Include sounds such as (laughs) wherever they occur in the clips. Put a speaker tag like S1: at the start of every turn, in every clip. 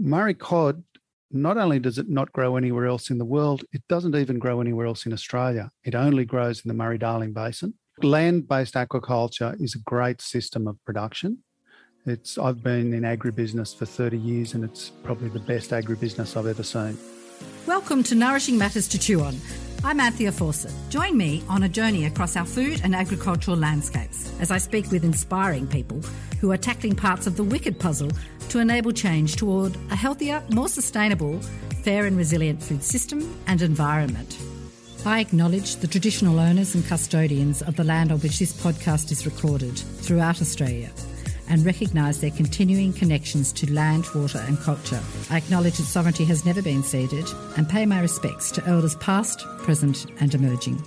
S1: Murray cod, not only does it not grow anywhere else in the world, it doesn't even grow anywhere else in Australia. It only grows in the Murray Darling Basin. Land based aquaculture is a great system of production. It's, I've been in agribusiness for 30 years and it's probably the best agribusiness I've ever seen.
S2: Welcome to Nourishing Matters to Chew On. I'm Anthea Fawcett. Join me on a journey across our food and agricultural landscapes as I speak with inspiring people who are tackling parts of the wicked puzzle to enable change toward a healthier, more sustainable, fair and resilient food system and environment. I acknowledge the traditional owners and custodians of the land on which this podcast is recorded throughout Australia and recognise their continuing connections to land, water, and culture. I acknowledge that sovereignty has never been ceded and pay my respects to elders past, present, and emerging.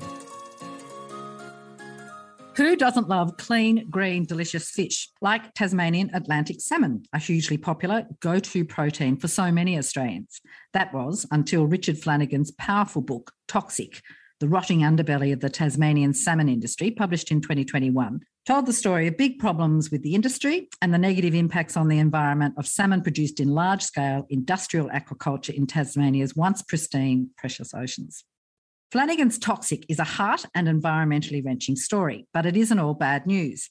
S2: Who doesn't love clean, green, delicious fish like Tasmanian Atlantic salmon, a hugely popular go to protein for so many Australians? That was until Richard Flanagan's powerful book, Toxic The Rotting Underbelly of the Tasmanian Salmon Industry, published in 2021, told the story of big problems with the industry and the negative impacts on the environment of salmon produced in large scale industrial aquaculture in Tasmania's once pristine precious oceans. Flanagan's Toxic is a heart and environmentally wrenching story, but it isn't all bad news.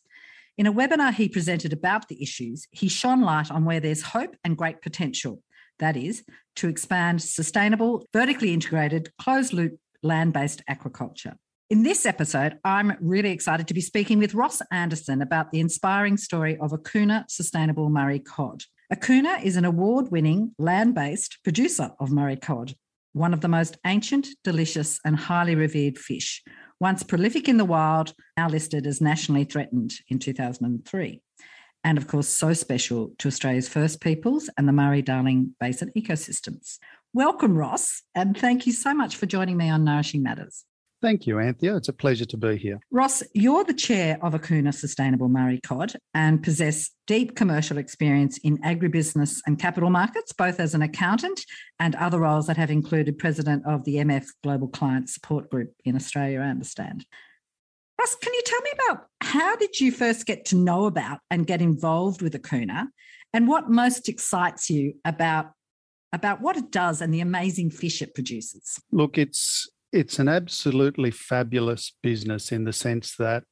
S2: In a webinar he presented about the issues, he shone light on where there's hope and great potential. That is, to expand sustainable, vertically integrated, closed loop land based aquaculture. In this episode, I'm really excited to be speaking with Ross Anderson about the inspiring story of AQUNA Sustainable Murray Cod. AQUNA is an award winning land based producer of Murray cod one of the most ancient, delicious, and highly revered fish, once prolific in the wild, now listed as nationally threatened in 2003. And of course, so special to Australia's First Peoples and the Murray Darling Basin ecosystems. Welcome, Ross, and thank you so much for joining me on Nourishing Matters.
S1: Thank you, Anthea. It's a pleasure to be here.
S2: Ross, you're the chair of AQUNA Sustainable Murray Cod and possess deep commercial experience in agribusiness and capital markets, both as an accountant and other roles that have included president of the MF Global Client Support Group in Australia, I understand. Ross, can you tell me about how did you first get to know about and get involved with AQUNA and what most excites you about about what it does and the amazing fish it produces?
S1: Look, it's it's an absolutely fabulous business in the sense that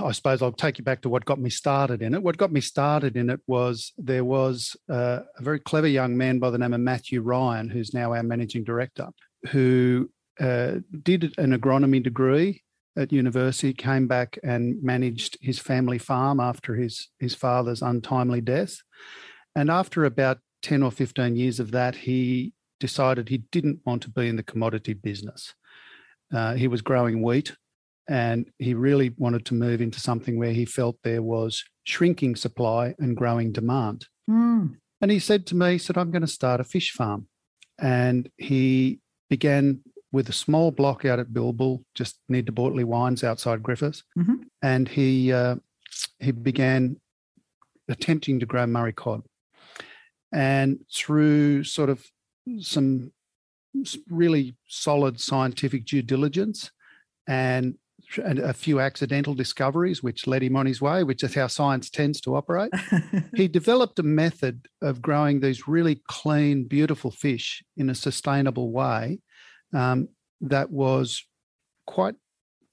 S1: I suppose I'll take you back to what got me started in it. What got me started in it was there was uh, a very clever young man by the name of Matthew Ryan, who's now our managing director, who uh, did an agronomy degree at university, came back and managed his family farm after his, his father's untimely death. And after about 10 or 15 years of that, he decided he didn't want to be in the commodity business. Uh, he was growing wheat and he really wanted to move into something where he felt there was shrinking supply and growing demand. Mm. And he said to me, he said, I'm going to start a fish farm. And he began with a small block out at Bilbul, just near to Bortoli Wines outside Griffiths. Mm-hmm. And he, uh, he began attempting to grow Murray cod. And through sort of some really solid scientific due diligence and and a few accidental discoveries, which led him on his way, which is how science tends to operate. (laughs) he developed a method of growing these really clean, beautiful fish in a sustainable way um, that was quite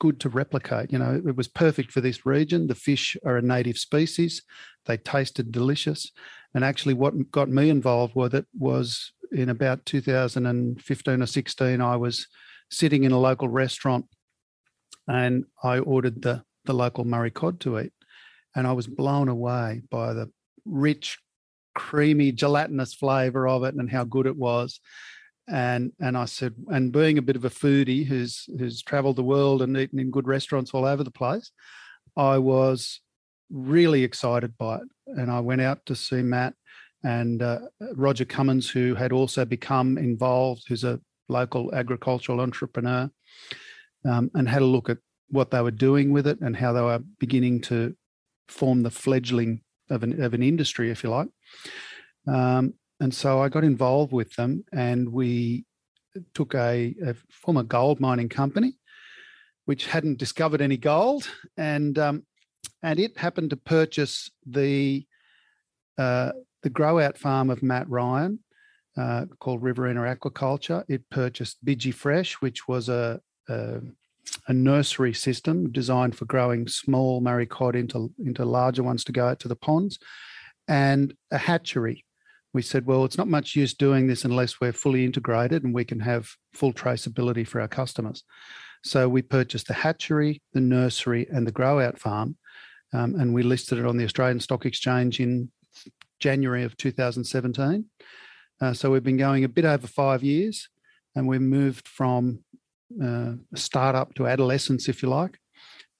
S1: good to replicate. You know, it was perfect for this region. The fish are a native species, they tasted delicious. And actually, what got me involved with it was in about 2015 or 16, I was sitting in a local restaurant and I ordered the, the local Murray cod to eat. And I was blown away by the rich, creamy, gelatinous flavor of it and how good it was. And and I said, and being a bit of a foodie who's who's traveled the world and eaten in good restaurants all over the place, I was really excited by it. And I went out to see Matt and uh, Roger Cummins, who had also become involved, who's a local agricultural entrepreneur, um, and had a look at what they were doing with it and how they were beginning to form the fledgling of an, of an industry, if you like. Um, and so I got involved with them, and we took a, a former gold mining company, which hadn't discovered any gold, and um, and it happened to purchase the uh, the grow out farm of Matt Ryan, uh, called Riverina Aquaculture. It purchased Bidgie Fresh, which was a, a, a nursery system designed for growing small Murray cod into, into larger ones to go out to the ponds, and a hatchery. We said, well, it's not much use doing this unless we're fully integrated and we can have full traceability for our customers. So we purchased the hatchery, the nursery, and the grow out farm, um, and we listed it on the Australian Stock Exchange in January of 2017. Uh, so we've been going a bit over five years, and we've moved from uh, startup to adolescence, if you like.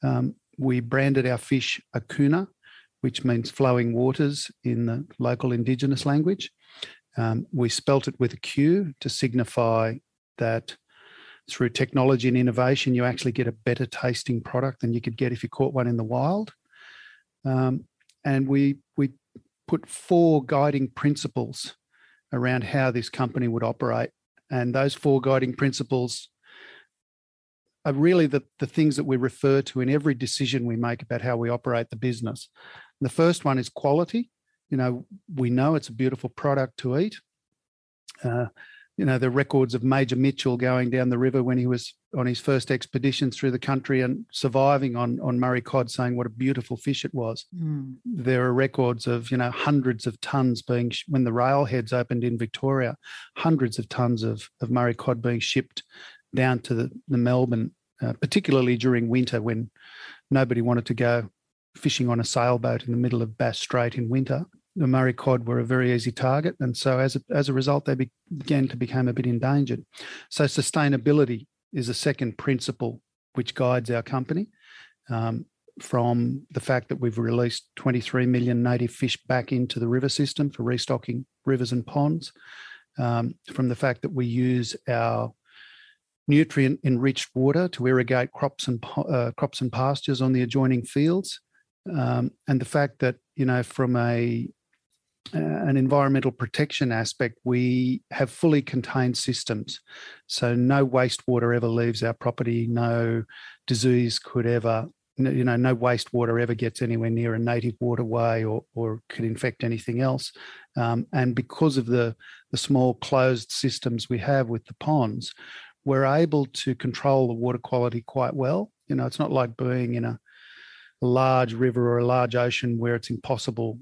S1: Um, we branded our fish AQUNA, which means flowing waters in the local Indigenous language. Um, we spelt it with a Q to signify that through technology and innovation, you actually get a better tasting product than you could get if you caught one in the wild. Um, and we we put four guiding principles around how this company would operate. And those four guiding principles are really the, the things that we refer to in every decision we make about how we operate the business. The first one is quality. You know, we know it's a beautiful product to eat. Uh, you know, the records of Major Mitchell going down the river when he was on his first expedition through the country and surviving on, on Murray cod, saying what a beautiful fish it was. Mm. There are records of, you know, hundreds of tons being, when the railheads opened in Victoria, hundreds of tons of, of Murray cod being shipped down to the, the Melbourne, uh, particularly during winter when nobody wanted to go fishing on a sailboat in the middle of Bass Strait in winter the Murray cod were a very easy target, and so as a, as a result, they began to become a bit endangered. So sustainability is a second principle which guides our company. Um, from the fact that we've released 23 million native fish back into the river system for restocking rivers and ponds, um, from the fact that we use our nutrient enriched water to irrigate crops and uh, crops and pastures on the adjoining fields, um, and the fact that you know from a uh, an environmental protection aspect, we have fully contained systems. So no wastewater ever leaves our property, no disease could ever, you know, no wastewater ever gets anywhere near a native waterway or, or could infect anything else. Um, and because of the, the small closed systems we have with the ponds, we're able to control the water quality quite well. You know, it's not like being in a large river or a large ocean where it's impossible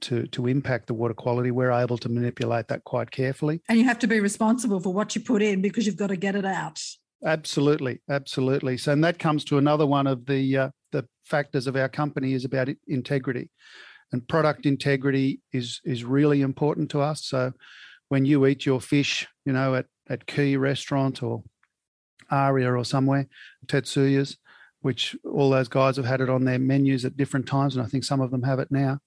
S1: to to impact the water quality, we're able to manipulate that quite carefully.
S2: And you have to be responsible for what you put in because you've got to get it out.
S1: Absolutely, absolutely. So, and that comes to another one of the uh, the factors of our company is about integrity, and product integrity is is really important to us. So, when you eat your fish, you know, at at Quay Restaurant or Aria or somewhere, Tetsuya's, which all those guys have had it on their menus at different times, and I think some of them have it now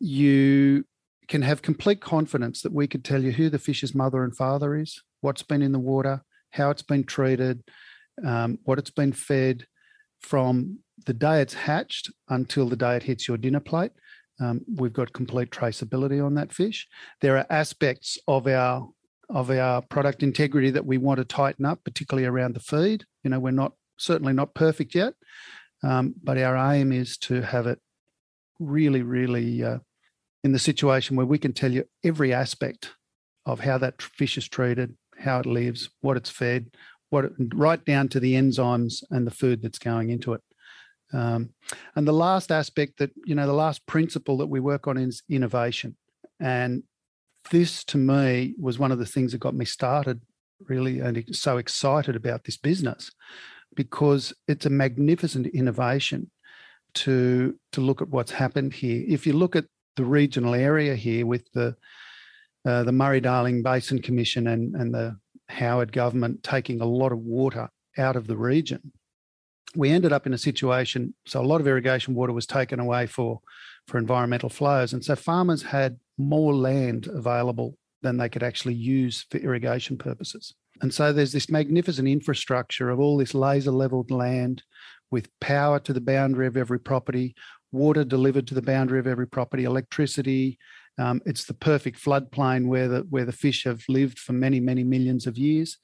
S1: you can have complete confidence that we could tell you who the fish's mother and father is, what's been in the water, how it's been treated, um, what it's been fed from the day it's hatched until the day it hits your dinner plate. Um, we've got complete traceability on that fish. There are aspects of our of our product integrity that we want to tighten up, particularly around the feed. You know, we're not certainly not perfect yet, um, but our aim is to have it really, really uh, in the situation where we can tell you every aspect of how that fish is treated, how it lives, what it's fed, what it, right down to the enzymes and the food that's going into it. Um, and the last aspect that you know, the last principle that we work on is innovation, and this to me was one of the things that got me started really and so excited about this business because it's a magnificent innovation to to look at what's happened here. If you look at the regional area here with the uh, the Murray Darling Basin Commission and and the Howard government taking a lot of water out of the region, we ended up in a situation. So a lot of irrigation water was taken away for for environmental flows, and so farmers had more land available than they could actually use for irrigation purposes. And so there's this magnificent infrastructure of all this laser leveled land with power to the boundary of every property, water delivered to the boundary of every property, electricity. Um, it's the perfect floodplain where the where the fish have lived for many many millions of years.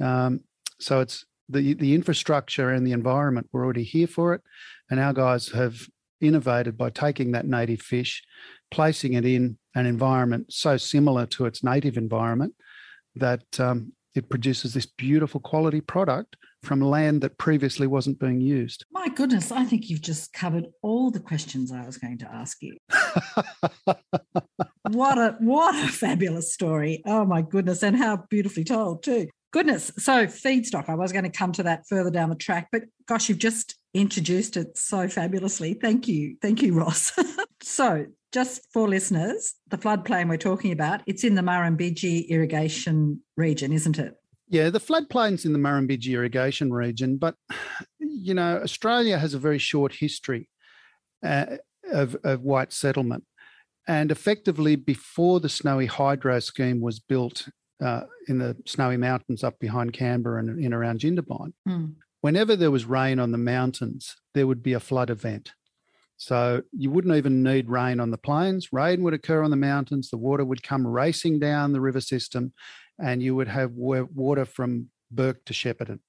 S1: Um, so it's the the infrastructure and the environment were already here for it, and our guys have innovated by taking that native fish, placing it in an environment so similar to its native environment that um, it produces this beautiful quality product from land that previously wasn't being used.
S2: My goodness, I think you've just covered all the questions I was going to ask you. (laughs) what a what a fabulous story. Oh my goodness, and how beautifully told too. Goodness. So feedstock, I was going to come to that further down the track, but gosh, you've just introduced it so fabulously. Thank you. Thank you, Ross. (laughs) so just for listeners, the floodplain we're talking about, it's in the Murrumbidgee irrigation region, isn't it?
S1: Yeah, the floodplain's in the Murrumbidgee irrigation region, but you know, Australia has a very short history uh, of, of white settlement. And effectively, before the Snowy Hydro scheme was built uh, in the Snowy Mountains up behind Canberra and in around Jindabyne, mm. whenever there was rain on the mountains, there would be a flood event. So you wouldn't even need rain on the plains. Rain would occur on the mountains. The water would come racing down the river system, and you would have water from Bourke to Shepparton.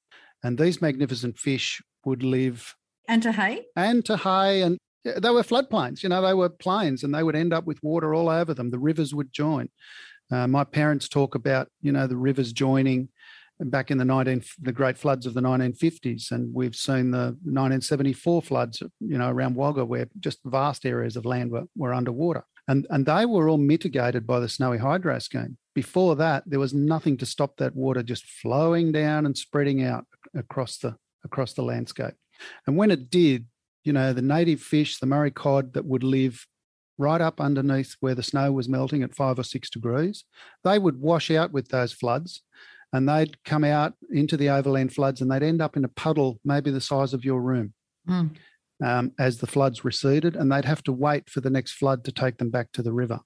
S1: And these magnificent fish would live.
S2: And to Hay?
S1: And to Hay. And they were floodplains, you know, they were plains and they would end up with water all over them. The rivers would join. Uh, my parents talk about, you know, the rivers joining back in the 19 the great floods of the 1950s and we've seen the 1974 floods you know around wagga where just vast areas of land were, were underwater. And and they were all mitigated by the snowy hydro scheme. Before that there was nothing to stop that water just flowing down and spreading out across the across the landscape. And when it did you know the native fish the murray cod that would live right up underneath where the snow was melting at five or six degrees they would wash out with those floods and they'd come out into the overland floods and they'd end up in a puddle maybe the size of your room mm. um, as the floods receded and they'd have to wait for the next flood to take them back to the river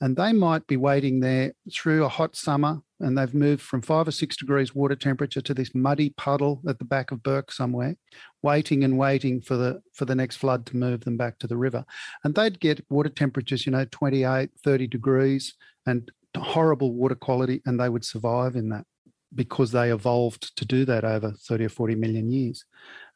S1: and they might be waiting there through a hot summer and they've moved from five or six degrees water temperature to this muddy puddle at the back of Bourke somewhere, waiting and waiting for the for the next flood to move them back to the river. And they'd get water temperatures, you know, 28, 30 degrees and horrible water quality, and they would survive in that because they evolved to do that over 30 or 40 million years.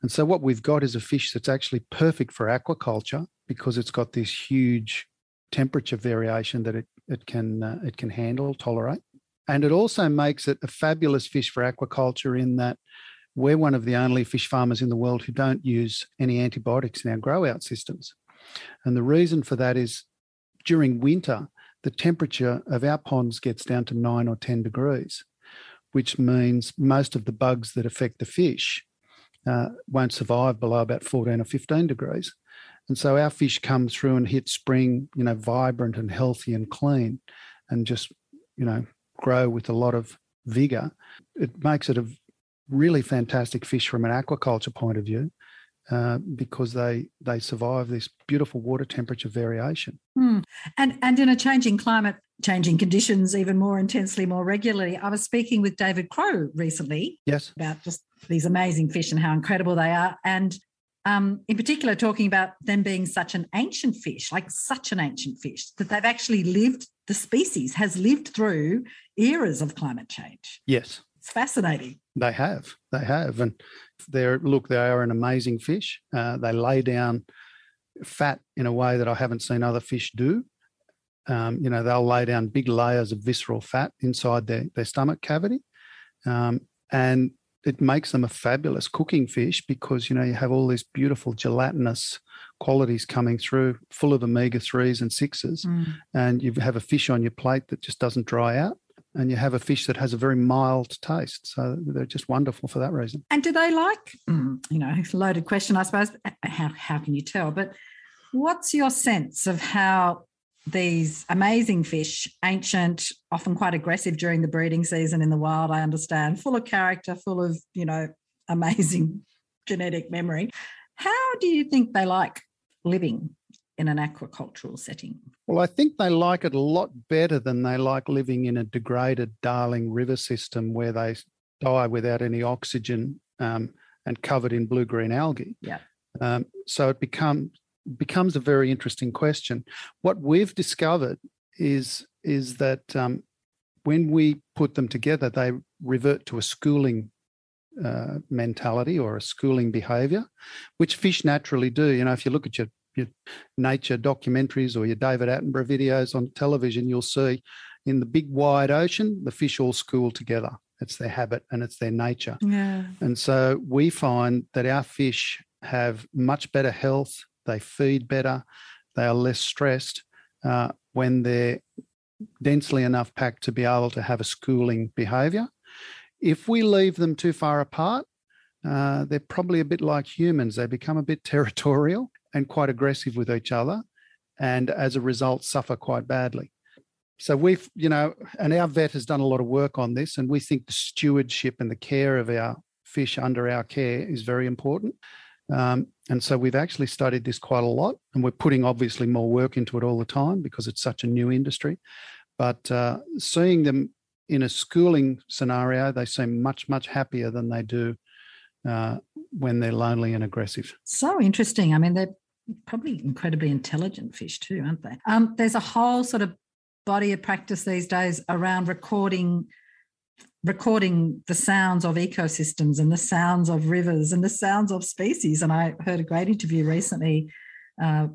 S1: And so what we've got is a fish that's actually perfect for aquaculture because it's got this huge temperature variation that it, it can uh, it can handle, tolerate. And it also makes it a fabulous fish for aquaculture in that we're one of the only fish farmers in the world who don't use any antibiotics in our grow out systems. And the reason for that is during winter, the temperature of our ponds gets down to nine or 10 degrees, which means most of the bugs that affect the fish uh, won't survive below about 14 or 15 degrees. And so our fish come through and hit spring, you know, vibrant and healthy and clean and just, you know, grow with a lot of vigor. It makes it a really fantastic fish from an aquaculture point of view. Uh, because they they survive this beautiful water temperature variation.
S2: Hmm. And and in a changing climate, changing conditions even more intensely, more regularly. I was speaking with David Crow recently.
S1: Yes.
S2: About just these amazing fish and how incredible they are, and um, in particular, talking about them being such an ancient fish, like such an ancient fish, that they've actually lived. The species has lived through eras of climate change.
S1: Yes.
S2: It's fascinating.
S1: They have. They have. And they're look, they are an amazing fish. Uh, they lay down fat in a way that I haven't seen other fish do. Um, you know, they'll lay down big layers of visceral fat inside their, their stomach cavity. Um, and it makes them a fabulous cooking fish because, you know, you have all these beautiful gelatinous qualities coming through, full of omega 3s and 6s. Mm. And you have a fish on your plate that just doesn't dry out and you have a fish that has a very mild taste. So they're just wonderful for that reason.
S2: And do they like, mm, you know, it's a loaded question, I suppose. How, how can you tell? But what's your sense of how these amazing fish, ancient, often quite aggressive during the breeding season in the wild, I understand, full of character, full of, you know, (laughs) amazing genetic memory. How do you think they like living in an aquacultural setting?
S1: Well, I think they like it a lot better than they like living in a degraded Darling River system where they die without any oxygen um, and covered in blue green algae.
S2: Yeah.
S1: Um, so it becomes becomes a very interesting question. What we've discovered is is that um, when we put them together, they revert to a schooling uh, mentality or a schooling behavior, which fish naturally do. You know, if you look at your your nature documentaries or your David Attenborough videos on television, you'll see in the big wide ocean, the fish all school together. It's their habit and it's their nature.
S2: Yeah.
S1: And so we find that our fish have much better health, they feed better, they are less stressed uh, when they're densely enough packed to be able to have a schooling behavior. If we leave them too far apart, uh, they're probably a bit like humans. They become a bit (laughs) territorial and quite aggressive with each other, and as a result, suffer quite badly. So we've, you know, and our vet has done a lot of work on this, and we think the stewardship and the care of our fish under our care is very important. Um, and so we've actually studied this quite a lot, and we're putting obviously more work into it all the time because it's such a new industry. But uh, seeing them in a schooling scenario, they seem much, much happier than they do uh, when they're lonely and aggressive.
S2: So interesting. I mean, they're probably incredibly intelligent fish too, aren't they? Um, there's a whole sort of body of practice these days around recording recording the sounds of ecosystems and the sounds of rivers and the sounds of species. And I heard a great interview recently uh,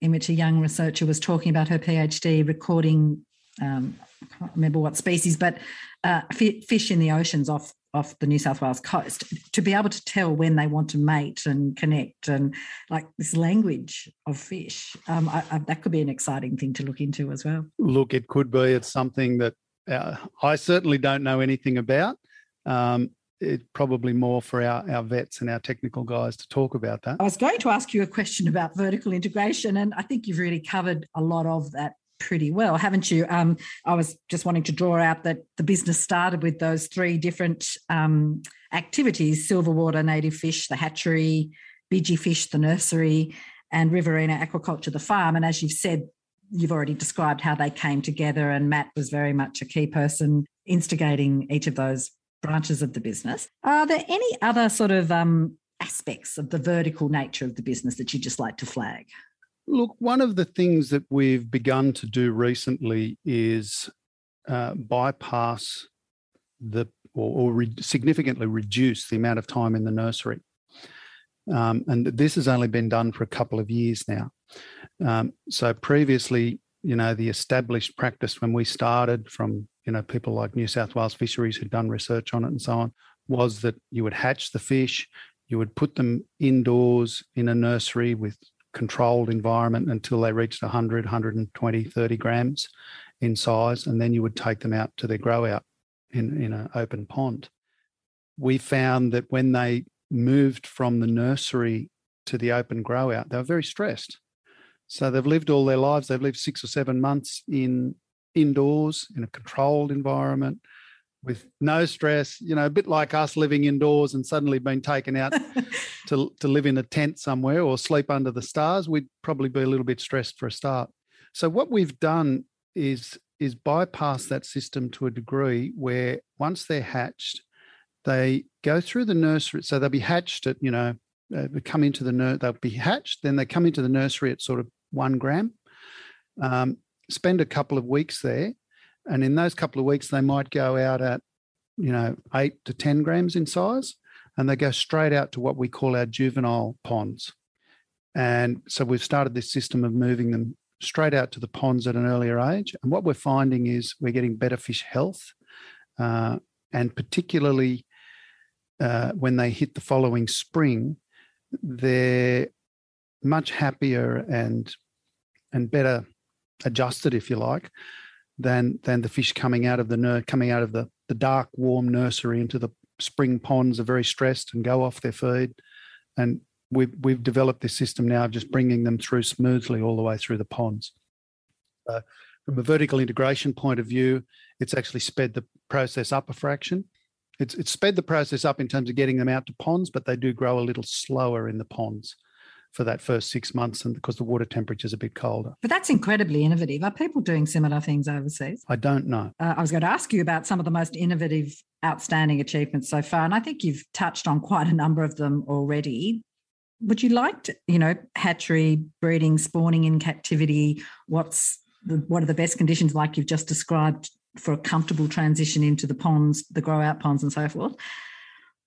S2: in which a young researcher was talking about her PhD recording. Um, I can't remember what species, but uh, fish in the oceans off off the New South Wales coast to be able to tell when they want to mate and connect and like this language of fish. Um, I, I, that could be an exciting thing to look into as well.
S1: Look, it could be. It's something that uh, I certainly don't know anything about. Um, it's probably more for our, our vets and our technical guys to talk about that.
S2: I was going to ask you a question about vertical integration, and I think you've really covered a lot of that pretty well, haven't you? Um, I was just wanting to draw out that the business started with those three different um, activities silverwater native fish, the hatchery, Bidgie fish, the nursery, and Riverina aquaculture, the farm. And as you've said, you've already described how they came together, and Matt was very much a key person instigating each of those branches of the business. Are there any other sort of um, aspects of the vertical nature of the business that you just like to flag?
S1: Look, one of the things that we've begun to do recently is uh, bypass the or, or re- significantly reduce the amount of time in the nursery. Um, and this has only been done for a couple of years now. Um, so previously, you know, the established practice when we started from, you know, people like New South Wales Fisheries who'd done research on it and so on, was that you would hatch the fish, you would put them indoors in a nursery with controlled environment until they reached 100, 120, 30 grams in size, and then you would take them out to their grow out in, in an open pond. We found that when they moved from the nursery to the open grow out, they were very stressed. So they've lived all their lives. They've lived six or seven months in indoors in a controlled environment with no stress, you know, a bit like us living indoors and suddenly being taken out (laughs) to, to live in a tent somewhere or sleep under the stars, we'd probably be a little bit stressed for a start. So what we've done is is bypass that system to a degree where once they're hatched, they go through the nursery. So they'll be hatched at, you know, uh, come into the nursery, they'll be hatched, then they come into the nursery at sort of one gram, um, spend a couple of weeks there. And in those couple of weeks, they might go out at, you know, eight to 10 grams in size, and they go straight out to what we call our juvenile ponds. And so we've started this system of moving them straight out to the ponds at an earlier age. And what we're finding is we're getting better fish health, uh, and particularly uh, when they hit the following spring, they're much happier and and better adjusted, if you like, than than the fish coming out of the ner- coming out of the the dark, warm nursery into the spring ponds are very stressed and go off their feed. And we've we've developed this system now of just bringing them through smoothly all the way through the ponds. Uh, from a vertical integration point of view, it's actually sped the process up a fraction it's it's sped the process up in terms of getting them out to ponds, but they do grow a little slower in the ponds for that first six months and because the water temperature is a bit colder.
S2: But that's incredibly innovative. Are people doing similar things overseas?
S1: I don't know.
S2: Uh, I was going to ask you about some of the most innovative, outstanding achievements so far, and I think you've touched on quite a number of them already. Would you like to, you know, hatchery, breeding, spawning in captivity? What's the, what are the best conditions like you've just described for a comfortable transition into the ponds, the grow out ponds, and so forth.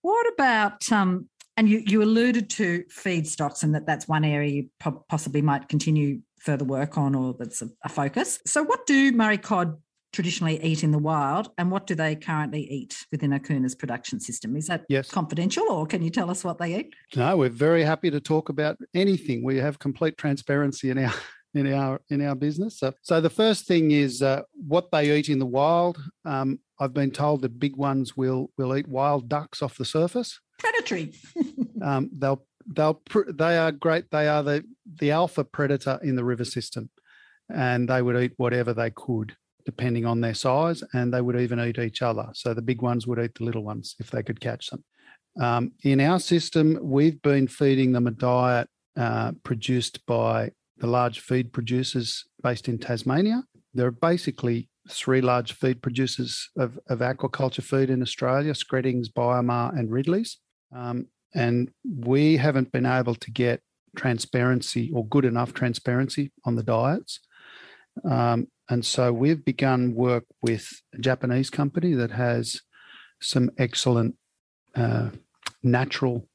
S2: What about um, And you, you alluded to feedstocks and that that's one area you possibly might continue further work on or that's a, a focus. So, what do Murray cod traditionally eat in the wild and what do they currently eat within AQUNA's production system? Is that yes. confidential or can you tell us what they eat?
S1: No, we're very happy to talk about anything. We have complete transparency in our in our in our business. So, so the first thing is uh, what they eat in the wild. Um, I've been told that big ones will will eat wild ducks off the surface.
S2: Predatory. (laughs)
S1: um, they'll they'll they are great. They are the the alpha predator in the river system, and they would eat whatever they could depending on their size, and they would even eat each other. So the big ones would eat the little ones if they could catch them. Um, in our system, we've been feeding them a diet uh, produced by the large feed producers based in Tasmania. There are basically three large feed producers of, of aquaculture feed in Australia Skrettings, Biomar, and Ridley's. Um, and we haven't been able to get transparency or good enough transparency on the diets. Um, and so we've begun work with a Japanese company that has some excellent uh, natural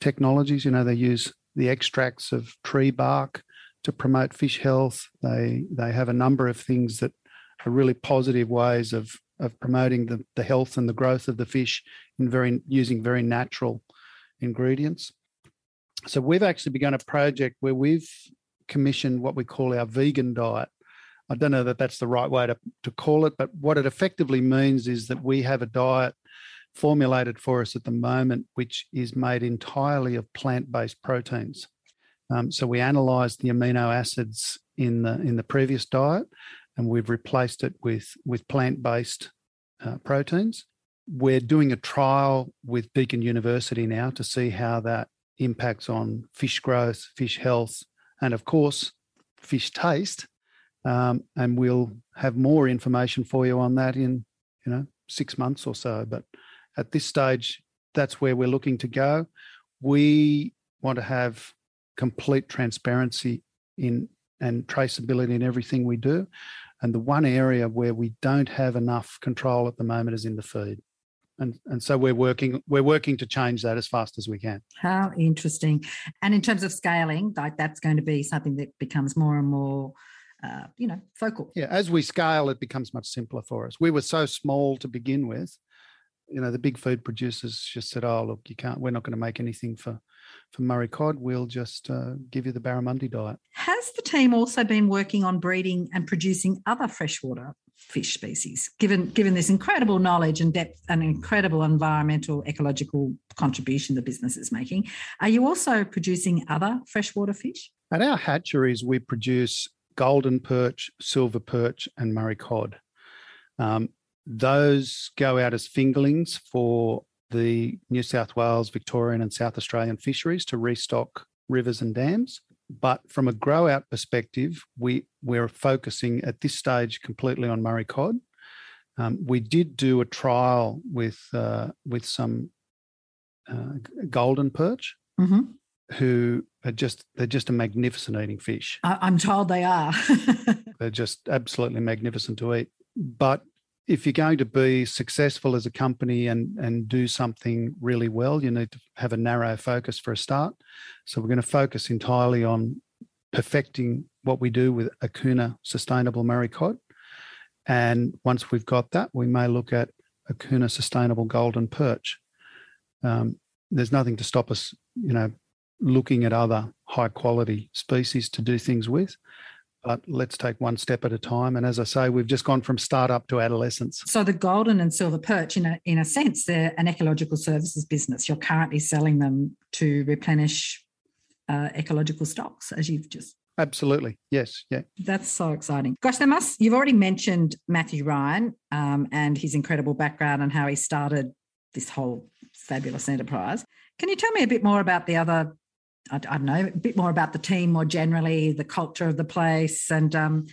S1: technologies. You know, they use the extracts of tree bark to promote fish health. They they have a number of things that are really positive ways of of promoting the, the health and the growth of the fish in very using very natural ingredients. So we've actually begun a project where we've commissioned what we call our vegan diet. I don't know that that's the right way to, to call it, but what it effectively means is that we have a diet formulated for us at the moment, which is made entirely of plant based proteins. Um, so we analysed the amino acids in the in the previous diet, and we've replaced it with with plant based uh, proteins. We're doing a trial with Deakin University now to see how that impacts on fish growth, fish health, and of course, fish taste um, and we'll have more information for you on that in you know six months or so. But at this stage, that's where we're looking to go. We want to have complete transparency in and traceability in everything we do. And the one area where we don't have enough control at the moment is in the feed. And, and so we're working we're working to change that as fast as we can.
S2: How interesting! And in terms of scaling, like that's going to be something that becomes more and more uh, you know, focal.
S1: Yeah, as we scale, it becomes much simpler for us. We were so small to begin with. You know, the big food producers just said, "Oh, look, you can't. We're not going to make anything for for Murray cod. We'll just uh, give you the barramundi diet."
S2: Has the team also been working on breeding and producing other freshwater fish species? Given given this incredible knowledge and depth and incredible environmental ecological contribution the business is making, are you also producing other freshwater fish?
S1: At our hatcheries, we produce golden perch, silver perch, and Murray cod. Um, those go out as fingerlings for the New South Wales, Victorian, and South Australian fisheries to restock rivers and dams. But from a grow out perspective, we, we're focusing at this stage completely on Murray cod. Um, we did do a trial with uh, with some uh, golden perch, mm-hmm who are just they're just a magnificent eating fish.
S2: I'm told they are. (laughs)
S1: they're just absolutely magnificent to eat. But if you're going to be successful as a company and and do something really well, you need to have a narrow focus for a start. So we're going to focus entirely on perfecting what we do with AQUNA Sustainable Murray Cod. And once we've got that, we may look at AQUNA Sustainable Golden Perch. Um, there's nothing to stop us, you know, looking at other high quality species to do things with. But let's take one step at a time. And as I say, we've just gone from startup to adolescence.
S2: So the golden and silver perch, in a in a sense, they're an ecological services business. You're currently selling them to replenish uh, ecological stocks, as you've just
S1: Absolutely. Yes. Yeah.
S2: That's so exciting. Gosh, there must, you've already mentioned Matthew Ryan um, and his incredible background and how he started this whole fabulous enterprise. Can you tell me a bit more about the other I, I, don't know, a bit more about the team more generally, the culture of the place. And um,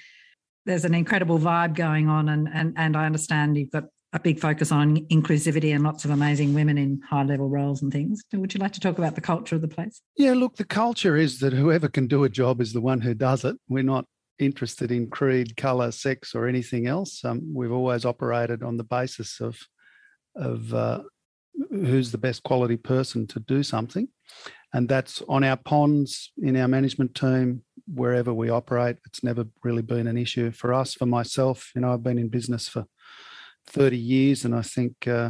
S2: there's an incredible vibe going on. And, and, and I understand you've got a big focus on inclusivity and lots of amazing women in high level roles and things. Would you like to talk about the culture of the place?
S1: Yeah, look, the culture is that whoever can do a job is the one who does it. We're not interested in creed, color, sex, or anything else. Um, we've always operated on the basis of of uh, who's the best quality person to do something. And that's on our ponds, in our management team, wherever we operate. It's never really been an issue for us. For myself, you know, I've been in business for 30 years, and I think uh,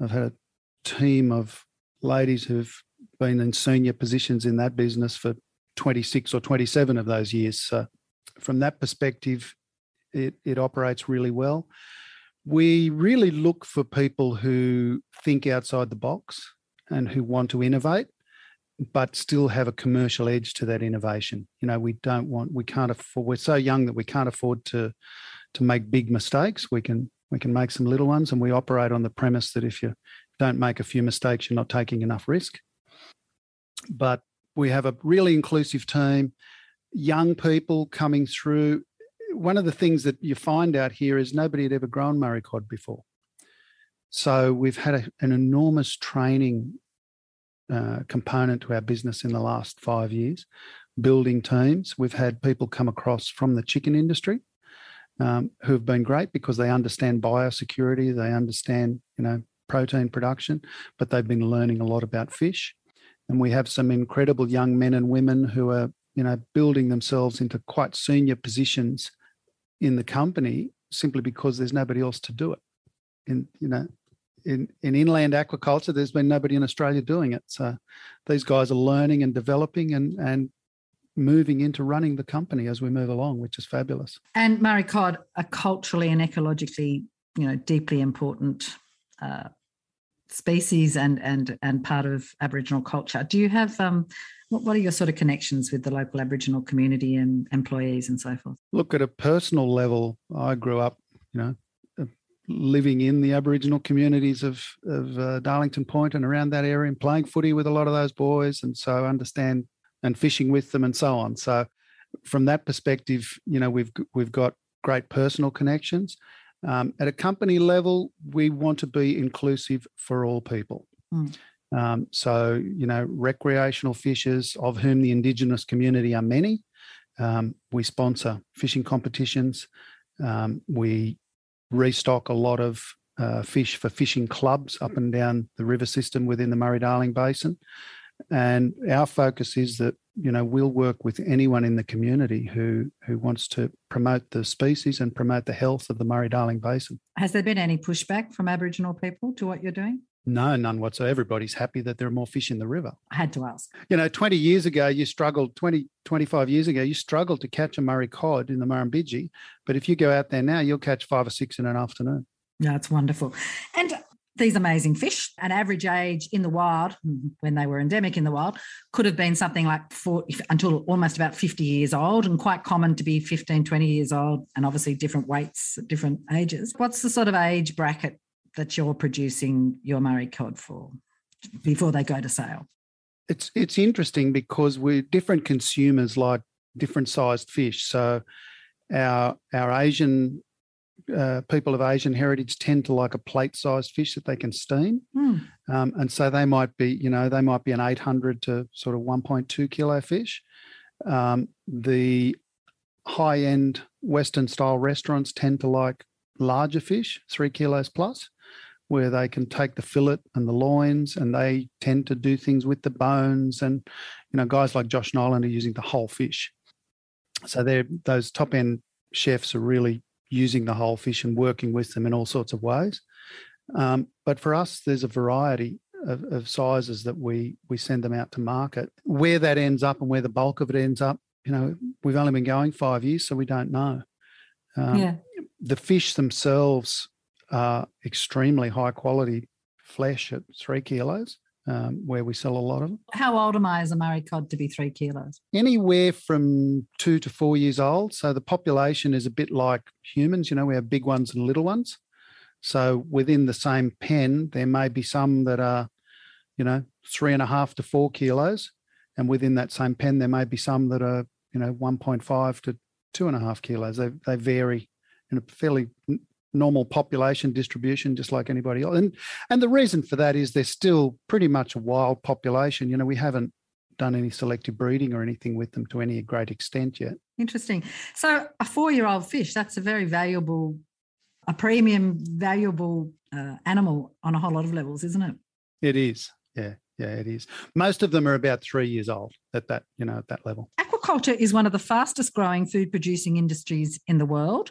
S1: I've had a team of ladies who've been in senior positions in that business for 26 or 27 of those years. So, from that perspective, it, it operates really well. We really look for people who think outside the box and who want to innovate, but still have a commercial edge to that innovation. You know, we don't want, we can't afford, we're so young that we can't afford to to make big mistakes. We can we can make some little ones, and we operate on the premise that if you don't make a few mistakes, you're not taking enough risk. But we have a really inclusive team, young people coming through one of the things that you find out here is nobody had ever grown Murray cod before. So we've had a, an enormous training uh, component to our business in the last five years, building teams. We've had people come across from the chicken industry um, who have been great because they understand biosecurity, they understand, you know, protein production, but they've been learning a lot about fish. And we have some incredible young men and women who are, you know, building themselves into quite senior positions in the company simply because there's nobody else to do it. In you know, in, in inland aquaculture, there's been nobody in Australia doing it. So these guys are learning and developing and and moving into running the company as we move along, which is fabulous.
S2: And Murray cod are culturally and ecologically, you know, deeply important uh, species and and and part of Aboriginal culture. Do you have um, what, what are your sort of connections with the local Aboriginal community and employees and so forth?
S1: Look, at a personal level, I grew up, you know, living in the Aboriginal communities of, of uh, Darlington Point and around that area and playing footy with a lot of those boys. And so understand and fishing with them and so on. So from that perspective, you know, we've, we've got great personal connections. Um, at a company level, we want to be inclusive for all people. Mm. Um, so, you know, recreational fishers, of whom the Indigenous community are many. Um, we sponsor fishing competitions. Um, we restock a lot of uh, fish for fishing clubs up and down the river system within the Murray Darling Basin. And our focus is that you know we'll work with anyone in the community who who wants to promote the species and promote the health of the Murray Darling Basin.
S2: Has there been any pushback from Aboriginal people to what you're doing?
S1: No, none whatsoever. Everybody's happy that there are more fish in the river.
S2: I had to ask.
S1: You know, 20 years ago, you struggled, 20, 25 years ago, you struggled to catch a Murray cod in the Murrumbidgee. But if you go out there now, you'll catch five or six in an afternoon.
S2: Yeah, it's wonderful. And these amazing fish, an average age in the wild, when they were endemic in the wild, could have been something like 40, until almost about 50 years old and quite common to be 15, 20 years old, and obviously different weights at different ages. What's the sort of age bracket that you're producing your Murray cod for before they go to sale?
S1: It's it's interesting because we're different consumers like different sized fish. So our our Asian uh, people of Asian heritage tend to like a plate-sized fish that they can steam, mm. um, and so they might be, you know, they might be an 800 to sort of 1.2 kilo fish. Um, the high-end Western-style restaurants tend to like larger fish, three kilos plus where they can take the fillet and the loins and they tend to do things with the bones. And, you know, guys like Josh Niland are using the whole fish. So they're those top end chefs are really using the whole fish and working with them in all sorts of ways. Um, but for us, there's a variety of, of, sizes that we we send them out to market. Where that ends up and where the bulk of it ends up, you know, we've only been going five years, so we don't know. Um, yeah. The fish themselves are extremely high quality flesh at three kilos, um, where we sell a lot of them.
S2: How old am I as a Murray cod to be three kilos?
S1: Anywhere from two to four years old. So the population is a bit like humans. You know, we have big ones and little ones. So within the same pen, there may be some that are, you know, three and a half to four kilos. And within that same pen, there may be some that are, you know, 1.5 to two and a half kilos. They, they vary in a fairly normal population distribution, just like anybody else. And and the reason for that is they're still pretty much a wild population. You know, we haven't done any selective breeding or anything with them to any great extent yet.
S2: Interesting. So a four-year-old fish, that's a very valuable, a premium, valuable uh, animal on a whole lot of levels, isn't it?
S1: It is. Yeah. Yeah, it is. Most of them are about three years old at that, you know, at that level.
S2: Aquaculture is one of the fastest growing food producing industries in the world.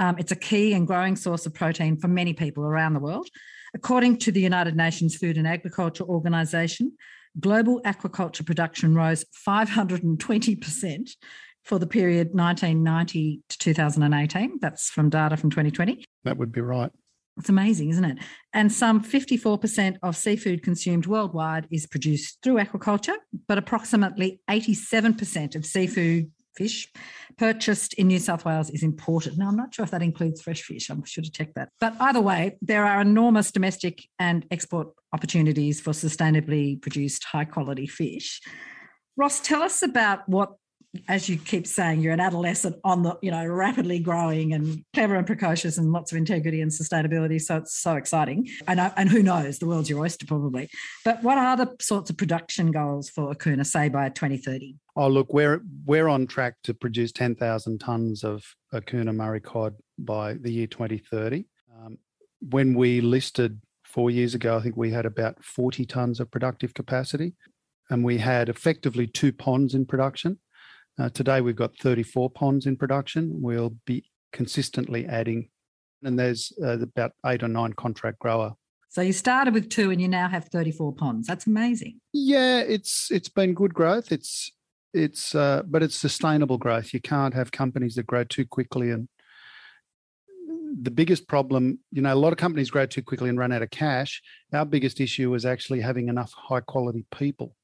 S2: Um, it's a key and growing source of protein for many people around the world. According to the United Nations Food and Agriculture Organization, global aquaculture production rose 520% for the period 1990 to 2018. That's from data from 2020.
S1: That would be right.
S2: It's amazing, isn't it? And some 54% of seafood consumed worldwide is produced through aquaculture, but approximately 87% of seafood fish purchased in New South Wales is imported. Now, I'm not sure if that includes fresh fish. I should have checked that. But either way, there are enormous domestic and export opportunities for sustainably produced high quality fish. Ross, tell us about what as you keep saying, you're an adolescent on the, you know, rapidly growing and clever and precocious and lots of integrity and sustainability. So it's so exciting. And, I, and who knows, the world's your oyster probably. But what are the sorts of production goals for AQUNA, say by 2030?
S1: Oh, look, we're we're on track to produce 10,000 tonnes of AQUNA Murray cod by the year 2030. Um, when we listed four years ago, I think we had about 40 tonnes of productive capacity, and we had effectively two ponds in production. Uh, today we've got 34 ponds in production. We'll be consistently adding, and there's uh, about eight or nine contract grower.
S2: So you started with two, and you now have 34 ponds. That's amazing.
S1: Yeah, it's it's been good growth. It's it's uh, but it's sustainable growth. You can't have companies that grow too quickly and the biggest problem, you know, a lot of companies grow too quickly and run out of cash. Our biggest issue is actually having enough high quality people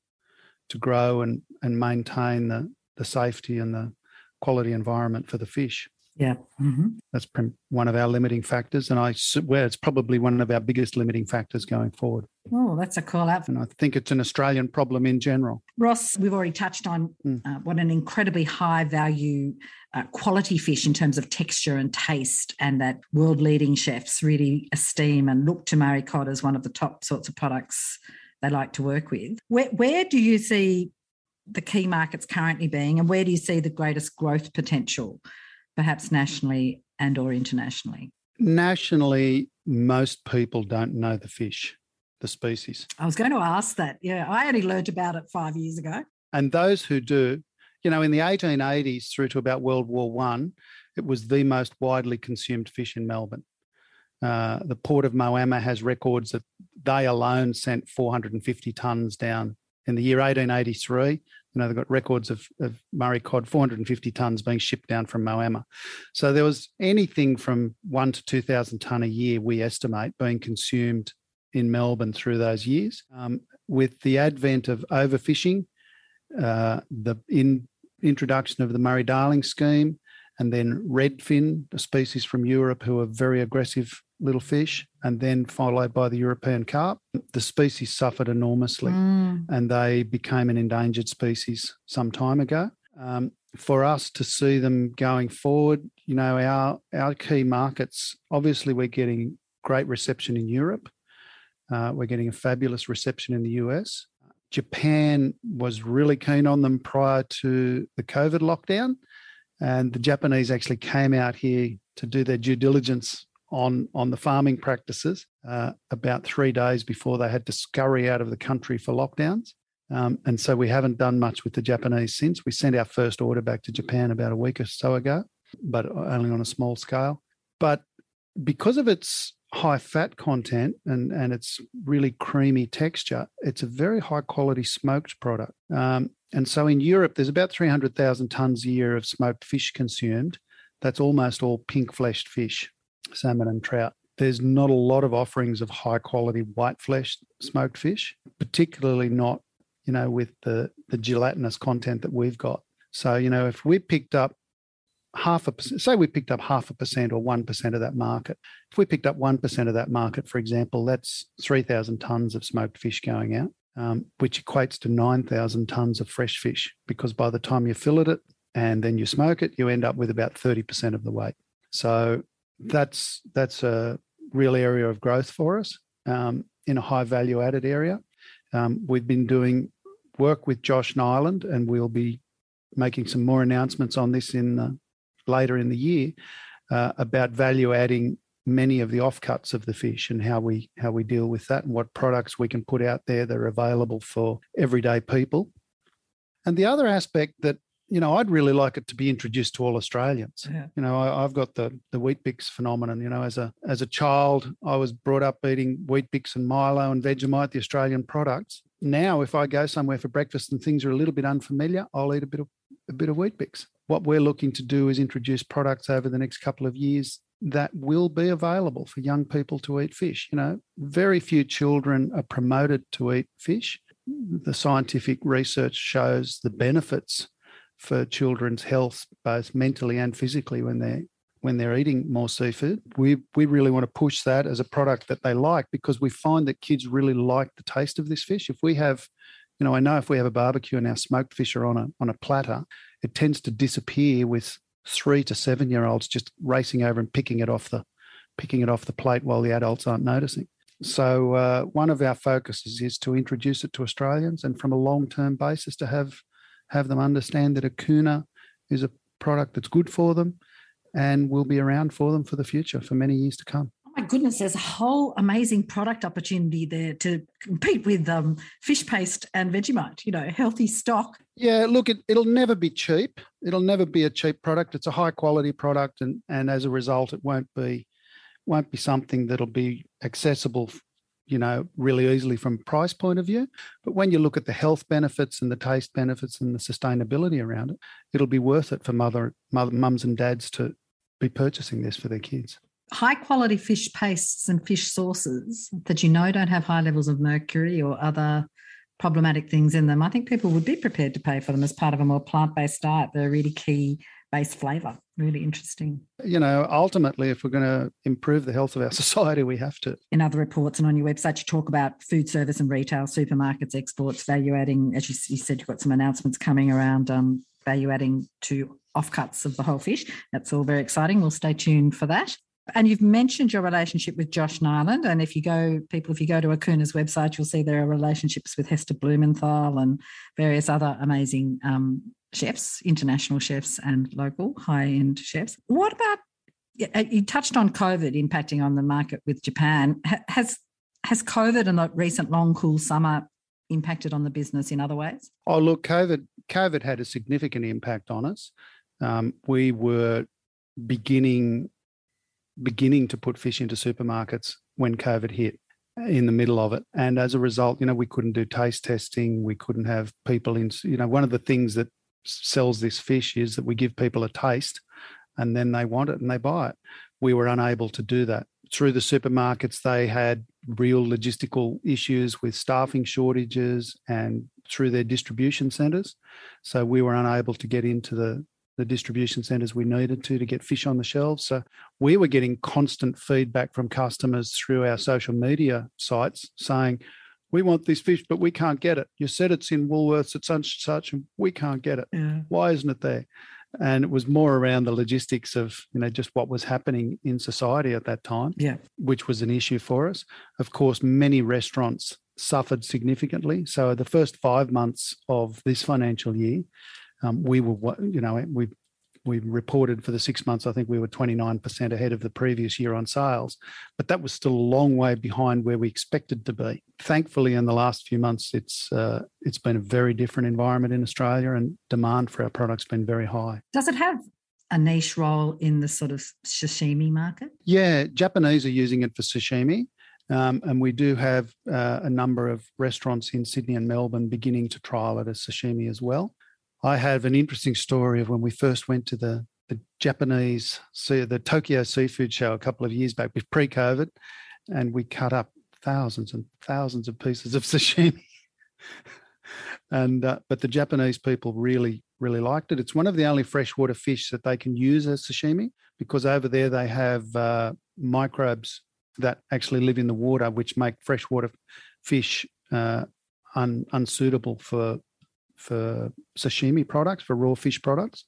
S1: to grow and and maintain the the safety and the quality environment for the fish.
S2: Yeah, mm-hmm.
S1: that's one of our limiting factors, and I swear it's probably one of our biggest limiting factors going forward.
S2: Oh, that's a call out.
S1: And I think it's an Australian problem in general.
S2: Ross, we've already touched on mm. uh, what an incredibly high value uh, quality fish in terms of texture and taste, and that world leading chefs really esteem and look to Murray cod as one of the top sorts of products they like to work with. Where, where do you see the key markets currently being and where do you see the greatest growth potential perhaps nationally and or internationally?
S1: Nationally most people don't know the fish the species.
S2: I was going to ask that. Yeah i only learnt about it five years ago.
S1: And those who do you know in the 1880s through to about world war one it was the most widely consumed fish in melbourne. Uh, the port of Moama has records that they alone sent 450 tonnes down in the year 1883, you know, they've got records of, of Murray cod, 450 tonnes being shipped down from Moama. So there was anything from one to 2,000 tonne a year, we estimate, being consumed in Melbourne through those years. Um, with the advent of overfishing, uh, the in, introduction of the Murray Darling scheme, and then redfin, a species from Europe who are very aggressive little fish, and then followed by the European carp. The species suffered enormously mm. and they became an endangered species some time ago. Um, for us to see them going forward, you know, our, our key markets, obviously, we're getting great reception in Europe. Uh, we're getting a fabulous reception in the US. Japan was really keen on them prior to the COVID lockdown. And the Japanese actually came out here to do their due diligence on on the farming practices uh, about three days before they had to scurry out of the country for lockdowns. Um, and so we haven't done much with the Japanese since. We sent our first order back to Japan about a week or so ago, but only on a small scale. But because of its high fat content and, and its really creamy texture, it's a very high quality smoked product. Um, and so in Europe, there's about 300,000 tonnes a year of smoked fish consumed. That's almost all pink fleshed fish salmon and trout. There's not a lot of offerings of high quality white flesh smoked fish, particularly not, you know, with the, the gelatinous content that we've got. So, you know, if we picked up half a percent, say we picked up half a percent or 1% of that market. If we picked up 1% of that market, for example, that's 3,000 tonnes of smoked fish going out, um, which equates to 9,000 tonnes of fresh fish, because by the time you fillet it and then you smoke it, you end up with about 30% of the weight. So that's that's a real area of growth for us um, in a high value added area. Um, we've been doing work with Josh Niland, and we'll be making some more announcements on this in the, later in the year uh, about value adding many of the offcuts of the fish and how we how we deal with that and what products we can put out there that are available for everyday people. And the other aspect that you know, I'd really like it to be introduced to all Australians. Yeah. You know, I, have got the the Weet-Bix phenomenon. You know, as a as a child, I was brought up eating Weet-Bix and Milo and Vegemite, the Australian products. Now, if I go somewhere for breakfast and things are a little bit unfamiliar, I'll eat a bit of a bit of Weet-Bix. What we're looking to do is introduce products over the next couple of years that will be available for young people to eat fish. You know, very few children are promoted to eat fish. The scientific research shows the benefits for children's health, both mentally and physically, when they're when they're eating more seafood. We we really want to push that as a product that they like because we find that kids really like the taste of this fish. If we have, you know, I know if we have a barbecue and our smoked fish are on a on a platter, it tends to disappear with three to seven year olds just racing over and picking it off the picking it off the plate while the adults aren't noticing. So uh, one of our focuses is to introduce it to Australians and from a long term basis to have have them understand that AQUNA is a product that's good for them and will be around for them for the future for many years to come.
S2: Oh my goodness, there's a whole amazing product opportunity there to compete with um, fish paste and Vegemite, you know, healthy stock.
S1: Yeah, look, it, it'll never be cheap. It'll never be a cheap product. It's a high quality product, and, and as a result, it won't be won't be something that'll be accessible you know, really easily from price point of view. But when you look at the health benefits and the taste benefits and the sustainability around it, it'll be worth it for mother, mother mums and dads to be purchasing this for their kids.
S2: High quality fish pastes and fish sauces that you know don't have high levels of mercury or other problematic things in them. I think people would be prepared to pay for them as part of a more plant based diet. They're really key base flavour. Really interesting.
S1: You know, ultimately, if we're going to improve the health of our (laughs) society, we have to.
S2: In other reports and on your website, you talk about food service and retail, supermarkets, exports, value adding. As you, you said, you've got some announcements coming around um, value adding to offcuts of the whole fish. That's all very exciting. We'll stay tuned for that. And you've mentioned your relationship with Josh Niland. And if you go, people, if you go to AQUNA's website, you'll see there are relationships with Heston Blumenthal and various other amazing um, chefs, international chefs and local high end chefs. What about uh, you touched on COVID impacting on the market with Japan. Has has COVID and the recent long cool summer impacted on the business in other ways?
S1: Oh, look, COVID COVID had a significant impact on us. Um, we were beginning beginning to put fish into supermarkets when COVID hit in the middle of it. And as a result, you know, we couldn't do taste testing. We couldn't have people in, you know, one of the things that sells this fish is that we give people a taste and then they want it and they buy it. We were unable to do that. Through the supermarkets, they had real logistical issues with staffing shortages and through their distribution centres. So we were unable to get into the, the distribution centres we needed to to get fish on the shelves. So we were getting constant feedback from customers through our social media sites saying, we want this fish, but we can't get it. You said it's in Woolworths at such and such, and we can't get it. Yeah. Why isn't it there? And it was more around the logistics of, you know, just what was happening in society at that time,
S2: yeah.
S1: which was an issue for us. Of course, many restaurants suffered significantly. So the first five months of this financial year, um, we were, you know, we we reported for the six months, I think we were 29% ahead of the previous year on sales, but that was still a long way behind where we expected to be. Thankfully, in the last few months, it's uh, it's been a very different environment in Australia, and demand for our products been very high.
S2: Does it have a niche role in the sort of sashimi market?
S1: Yeah, Japanese are using it for sashimi. Um, and we do have uh, a number of restaurants in Sydney and Melbourne beginning to trial it as sashimi as well. I have an interesting story of when we first went to the the Japanese, the Tokyo Seafood Show a couple of years back, pre-COVID, and we cut up thousands and thousands of pieces of (laughs) sashimi. and uh, but the Japanese people really really liked it. It's one of the only freshwater fish that they can use as sashimi because over there they have uh, microbes that actually live in the water, which make freshwater fish uh, un, unsuitable for for sashimi products, for raw fish products,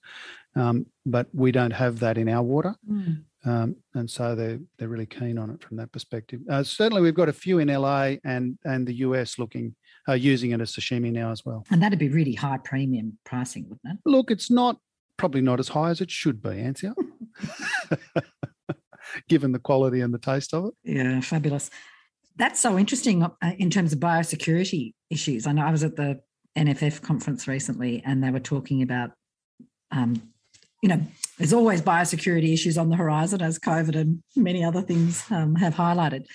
S1: um, but we don't have that in our water. Mm. Um, and so they're they're really keen on it from that perspective. Uh, certainly, we've got a few in LA and and the US looking uh, using it as sashimi now as well.
S2: And that'd be really high premium pricing, wouldn't it?
S1: Look, it's not probably not as high as it should be, Anthea. (laughs) given the quality and the taste of it.
S2: Yeah, fabulous. That's so interesting uh, in terms of biosecurity issues. I know I was at the NFF conference recently, and they were talking about, um, you know, there's always biosecurity issues on the horizon, as COVID and many other things um, have highlighted.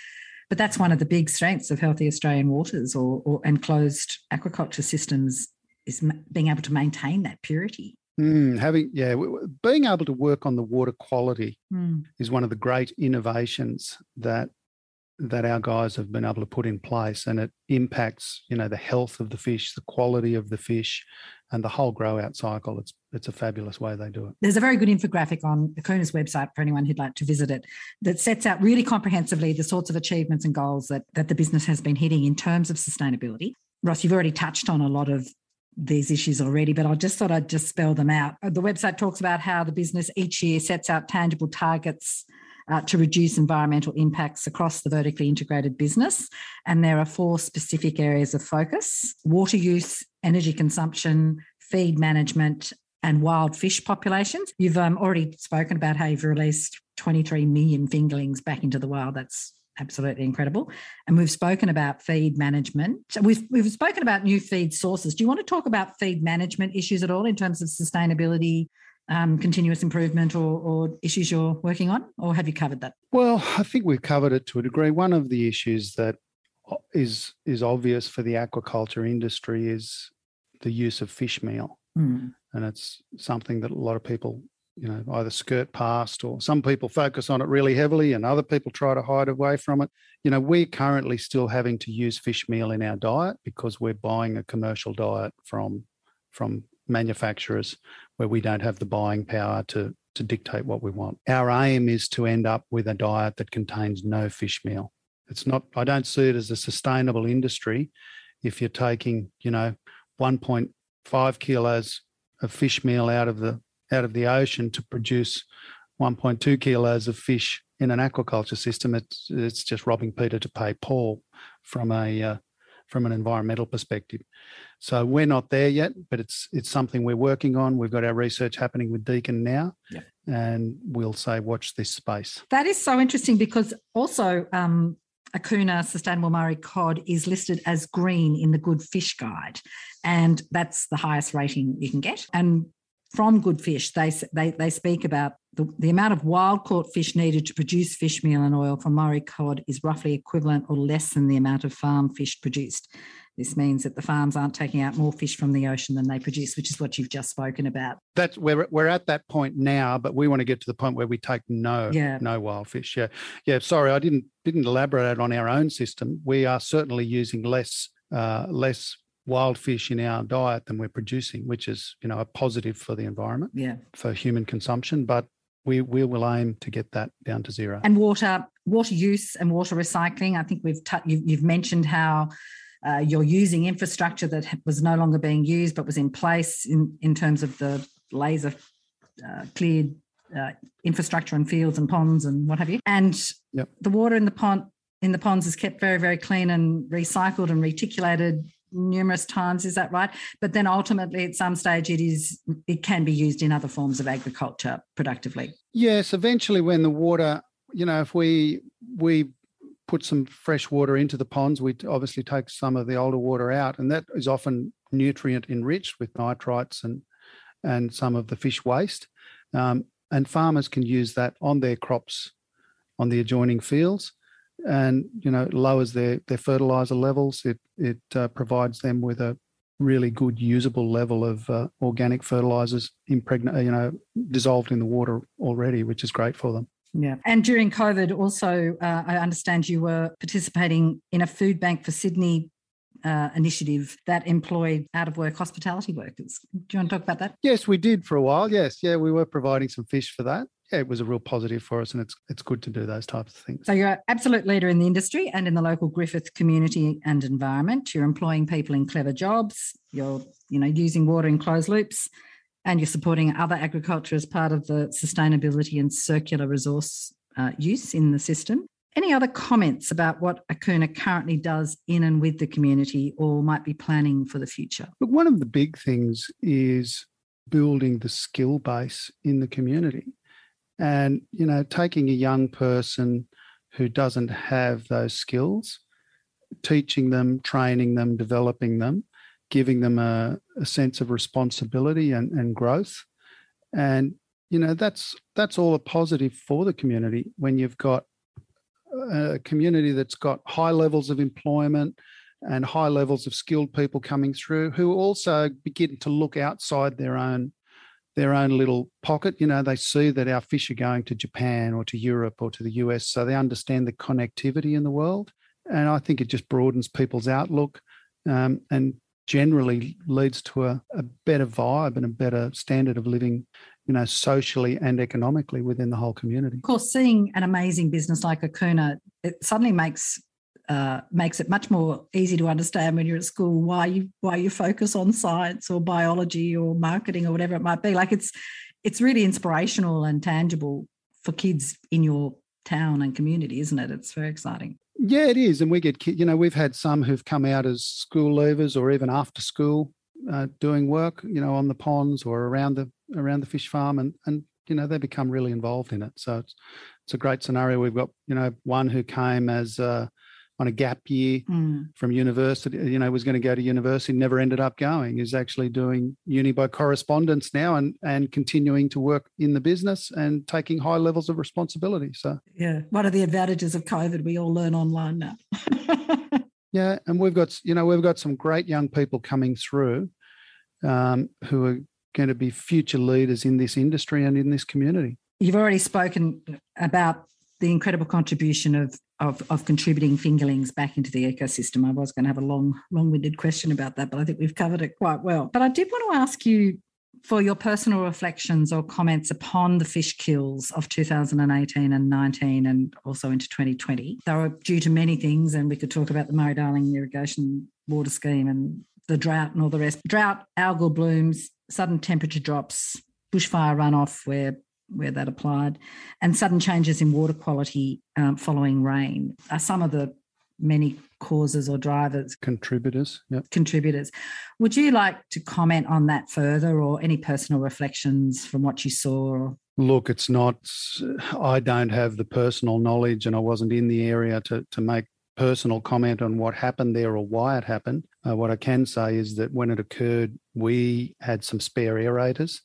S2: But that's one of the big strengths of healthy Australian waters or, or and closed aquaculture systems is being able to maintain that purity.
S1: Mm, having yeah, being able to work on the water quality mm. is one of the great innovations that that our guys have been able to put in place, and it impacts you know the health of the fish, the quality of the fish, and the whole grow out cycle. It's it's a fabulous way they do it.
S2: There's a very good infographic on AQUNA's website for anyone who'd like to visit it that sets out really comprehensively the sorts of achievements and goals that that the business has been hitting in terms of sustainability. Ross, you've already touched on a lot of these issues already, but I just thought I'd just spell them out. The website talks about how the business each year sets out tangible targets uh, to reduce environmental impacts across the vertically integrated business. And there are four specific areas of focus water use, energy consumption, feed management, and wild fish populations. You've um, already spoken about how you've released 23 million fingerlings back into the wild. That's absolutely incredible. And we've spoken about feed management. We've we've spoken about new feed sources. Do you want to talk about feed management issues at all in terms of sustainability, um, continuous improvement, or, or issues you're working on, or have you covered that?
S1: Well, I think we've covered it to a degree. One of the issues that is is obvious for the aquaculture industry is the use of fish meal, mm. and it's something that a lot of people you know either skirt past or some people focus on it really heavily and other people try to hide away from it you know we're currently still having to use fish meal in our diet because we're buying a commercial diet from from manufacturers where we don't have the buying power to to dictate what we want. Our aim is to end up with a diet that contains no fish meal. It's not i don't see it as a sustainable industry if you're taking you know 1.5 kilos of fish meal out of the out of the ocean to produce 1.2 kilos of fish in an aquaculture system, it's it's just robbing Peter to pay Paul from a uh, from an environmental perspective. So we're not there yet, but it's it's something we're working on. We've got our research happening with Deakin now, and we'll say watch this space.
S2: That is so interesting because also um, AQUNA Sustainable Murray Cod is listed as green in the Good Fish Guide, and that's the highest rating you can get. And from good fish, they, they, they speak about the, the amount of wild caught fish needed to produce fish meal and oil from Murray cod is roughly equivalent or less than the amount of farm fish produced. This means that the farms aren't taking out more fish from the ocean than they produce, which is what you've just spoken about.
S1: That's we're we're at that point now, but we want to get to the point where we take no yeah. no wild fish. Yeah, yeah. Sorry, I didn't didn't elaborate on our own system. We are certainly using less uh, less wild fish in our diet than we're producing, which is you know a positive for the environment,
S2: yeah,
S1: for human consumption. But we we will aim to get that down to zero.
S2: And water water use and water recycling. I think we've t- you've, you've mentioned how. Uh, you're using infrastructure that was no longer being used but was in place in, in terms of the laser uh, cleared uh, infrastructure and fields and ponds and what have you. And yep. the water in the pond in the ponds is kept very, very clean and recycled and reticulated numerous times is that right? But then ultimately at some stage it is it can be used in other forms of agriculture productively.
S1: Yes eventually when the water you know if we we put some fresh water into the ponds we obviously take some of the older water out and that is often nutrient enriched with nitrites and and some of the fish waste. Um, and farmers can use that on their crops on the adjoining fields and you know lowers their their fertilizer levels. It it uh, provides them with a really good usable level of uh, organic fertilizers impregnate you know dissolved in the water already, which is great for them.
S2: Yeah. And during COVID, also, uh, I understand you were participating in a food bank for Sydney uh, initiative that employed out of work hospitality workers. Do you want to talk about that?
S1: Yes, we did for a while. Yes. Yeah, we were providing some fish for that yeah, it was a real positive for us, and it's it's good to do those types of things.
S2: So you're an absolute leader in the industry and in the local Griffith community and environment. You're employing people in clever jobs. You're you know using water in closed loops, and you're supporting other agriculture as part of the sustainability and circular resource uh, use in the system. Any other comments about what AQUNA currently does in and with the community or might be planning for the future?
S1: Look, one of the big things is building the skill base in the community And, you know, taking a young person who doesn't have those skills, teaching them, training them, developing them, giving them a, a sense of responsibility and, and growth. And, you know, that's that's all a positive for the community when you've got a community that's got high levels of employment and high levels of skilled people coming through who also begin to look outside their own their own little pocket. You know, they see that our fish are going to Japan or to Europe or to the US, so they understand the connectivity in the world. And I think it just broadens people's outlook um, and generally leads to a, a better vibe and a better standard of living you know, socially and economically within the whole community.
S2: Of course, seeing an amazing business like AQUNA, it suddenly makes uh, makes it much more easy to understand when you're at school why you why you focus on science or biology or marketing or whatever it might be. Like it's it's really inspirational and tangible for kids in your town and community, isn't it? It's very exciting.
S1: Yeah, it is, and we get you know we've had some who've come out as school leavers or even after school uh, doing work, you know, on the ponds or around the around the fish farm, and and you know they become really involved in it. So it's it's a great scenario. We've got you know one who came as uh, on a gap year mm. from university, you know, was going to go to university, never ended up going, is actually doing uni by correspondence now and and continuing to work in the business and taking high levels of responsibility. So
S2: yeah, one of the advantages of COVID, we all learn online now. (laughs)
S1: yeah, and we've got you know we've got some great young people coming through um, who are going to be future leaders in this industry and in this community.
S2: You've already spoken about the incredible contribution of, of, of contributing fingerlings back into the ecosystem. I was going to have a long, long-winded question about that, but I think we've covered it quite well. But I did want to ask you for your personal reflections or comments upon the fish kills of 2018 and 19 and also into 2020. They were due to many things, and we could talk about the Murray Darling irrigation water scheme and the drought and all the rest. Drought, algal blooms, sudden temperature drops, bushfire runoff where where that applied, and sudden changes in water quality um, following rain are some of the many causes or drivers.
S1: Contributors yep.
S2: contributors. Would you like to comment on that further or any personal reflections from what you saw
S1: look it's not i don't have the personal knowledge and i wasn't in the area to, to make personal comment on what happened there or why it happened. Uh, what i can say is that when it occurred we had some spare aerators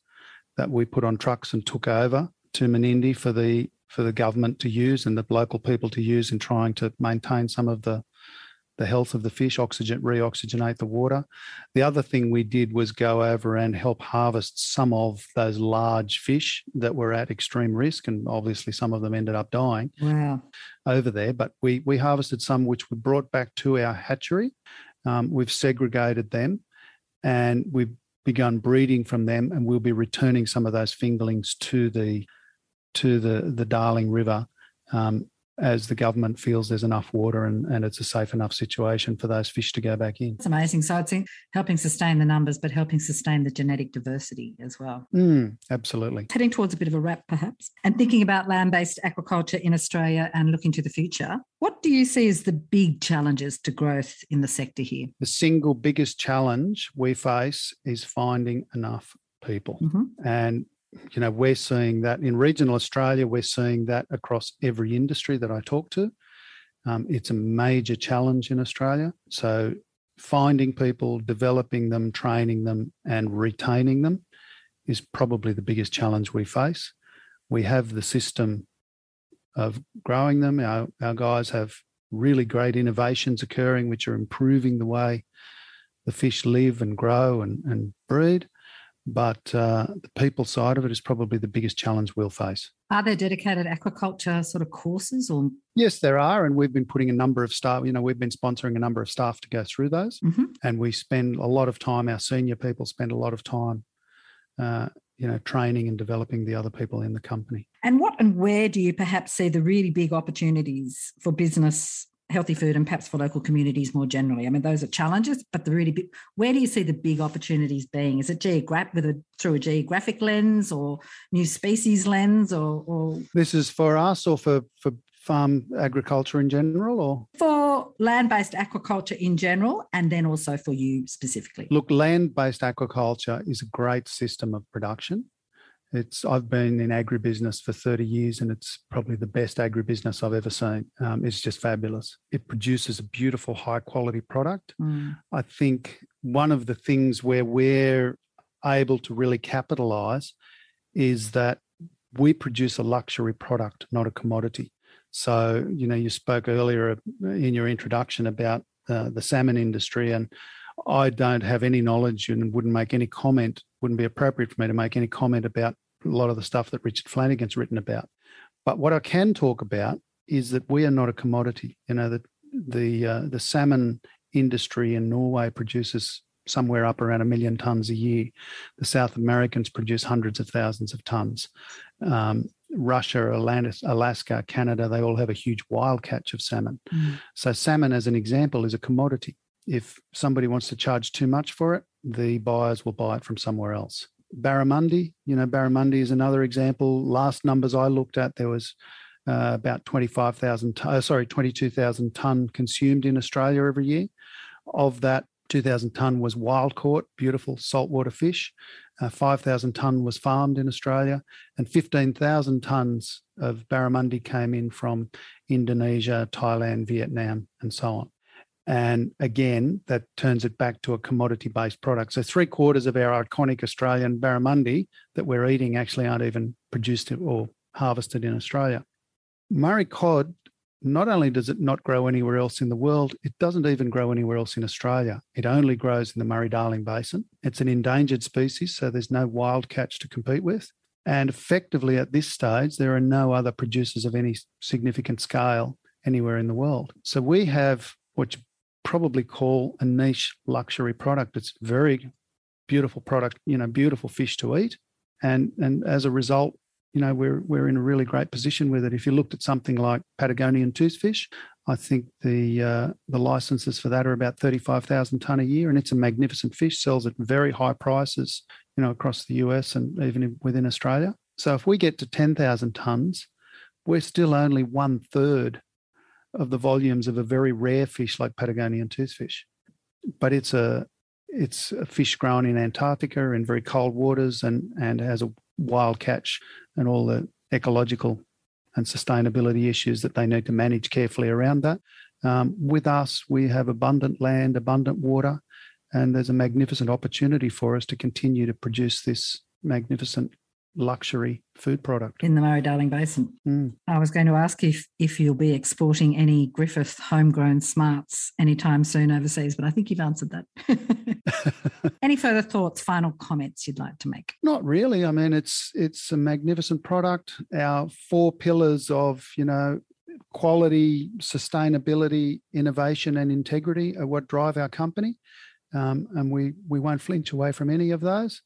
S1: that we put on trucks and took over to Menindee for the for the government to use and the local people to use in trying to maintain some of the the health of the fish, oxygen, reoxygenate the water. The other thing we did was go over and help harvest some of those large fish that were at extreme risk, and obviously some of them ended up dying.
S2: Wow.
S1: Over there, but we we harvested some which we brought back to our hatchery. Um, we've segregated them, and we've begun breeding from them, and we'll be returning some of those fingerlings to the to the the Darling River um, as the government feels there's enough water and, and it's a safe enough situation for those fish to go back in.
S2: It's amazing. So it's helping sustain the numbers, but helping sustain the genetic diversity as well.
S1: Mm, absolutely.
S2: Heading towards a bit of a wrap, perhaps, and thinking about land based aquaculture in Australia and looking to the future, what do you see as the big challenges to growth in the sector here?
S1: The single biggest challenge we face is finding enough people. Mm-hmm. And you know, we're seeing that in regional Australia, we're seeing that across every industry that I talk to. Um, it's a major challenge in Australia. So, finding people, developing them, training them, and retaining them is probably the biggest challenge we face. We have the system of growing them. Our, our guys have really great innovations occurring, which are improving the way the fish live and grow and, and breed. But uh, the people side of it is probably the biggest challenge we'll face.
S2: Are there dedicated aquaculture sort of courses or?
S1: Yes, there are. And we've been putting a number of staff, you know, we've been sponsoring a number of staff to go through those. Mm-hmm. And we spend a lot of time, our senior people spend a lot of time, uh, you know, training and developing the other people in the company.
S2: And what and where do you perhaps see the really big opportunities for business healthy food and perhaps for local communities more generally? I mean, those are challenges, but the really big, where do you see the big opportunities being? Is it geographic with a through a geographic lens or new species lens or, or
S1: this is for us or for for farm agriculture in general or
S2: for land-based aquaculture in general and then also for you specifically
S1: look land-based aquaculture is a great system of production It's I've been in agribusiness for 30 years, and it's probably the best agribusiness I've ever seen. Um, it's just fabulous. It produces a beautiful, high quality product. Mm. I think one of the things where we're able to really capitalize is that we produce a luxury product, not a commodity. So, you know, you spoke earlier in your introduction about uh, the salmon industry, and I don't have any knowledge and wouldn't make any comment, wouldn't be appropriate for me to make any comment about a lot of the stuff that Richard Flanagan's written about. But what I can talk about is that we are not a commodity. You know, that the uh, the salmon industry in Norway produces somewhere up around a million tons a year. The South Americans produce hundreds of thousands of tons. Um, Russia, Alaska, Canada, they all have a huge wild catch of salmon. Mm. So, salmon, as an example, is a commodity. If somebody wants to charge too much for it, the buyers will buy it from somewhere else. Barramundi, you know, Barramundi is another example. Last numbers I looked at, there was uh, about 25,000, t- uh, sorry, 22,000 tonne consumed in Australia every year. Of that, 2,000 tonne was wild caught, beautiful saltwater fish. Uh, 5,000 tonne was farmed in Australia, and 15,000 tonnes of barramundi came in from Indonesia, Thailand, Vietnam, and so on. And again, that turns it back to a commodity based product. So, three quarters of our iconic Australian barramundi that we're eating actually aren't even produced or harvested in Australia. Murray cod not only does it not grow anywhere else in the world, it doesn't even grow anywhere else in Australia. It only grows in the Murray Darling Basin. It's an endangered species, so there's no wild catch to compete with. And effectively, at this stage, there are no other producers of any significant scale anywhere in the world. So we have what probably call a niche luxury product. It's very beautiful product, you know, beautiful fish to eat. And, and as a result, you know, we're we're in a really great position with it. If you looked at something like Patagonian toothfish, I think the uh, the licenses for that are about thirty five thousand ton a year, and it's a magnificent fish. Sells at very high prices, you know, across the US and even within Australia. So if we get to ten thousand tons, we're still only one third of the volumes of a very rare fish like Patagonian toothfish. But it's a it's a fish grown in Antarctica in very cold waters and and has a wild catch and all the ecological and sustainability issues that they need to manage carefully around that. Um, with us, we have abundant land, abundant water, and there's a magnificent opportunity for us to continue to produce this magnificent luxury food product
S2: in the Murray Darling Basin. Mm. I was going to ask if if you'll be exporting any Griffith homegrown smarts anytime soon overseas, but I think you've answered that. (laughs) (laughs) any further thoughts, final comments you'd like to make?
S1: Not really. I mean, it's it's a magnificent product. Our four pillars of you know quality, sustainability, innovation, and integrity are what drive our company. Um, and we we won't flinch away from any of those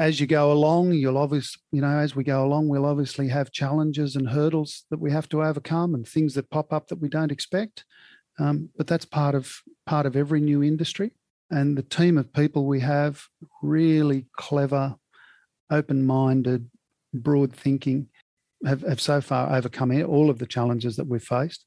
S1: as you go along, you'll obviously, you know, as we go along, we'll obviously have challenges and hurdles that we have to overcome and things that pop up that we don't expect. Um, but that's part of part of every new industry. And the team of people we have, really clever, open-minded, broad thinking, have, have so far overcome all of the challenges that we've faced.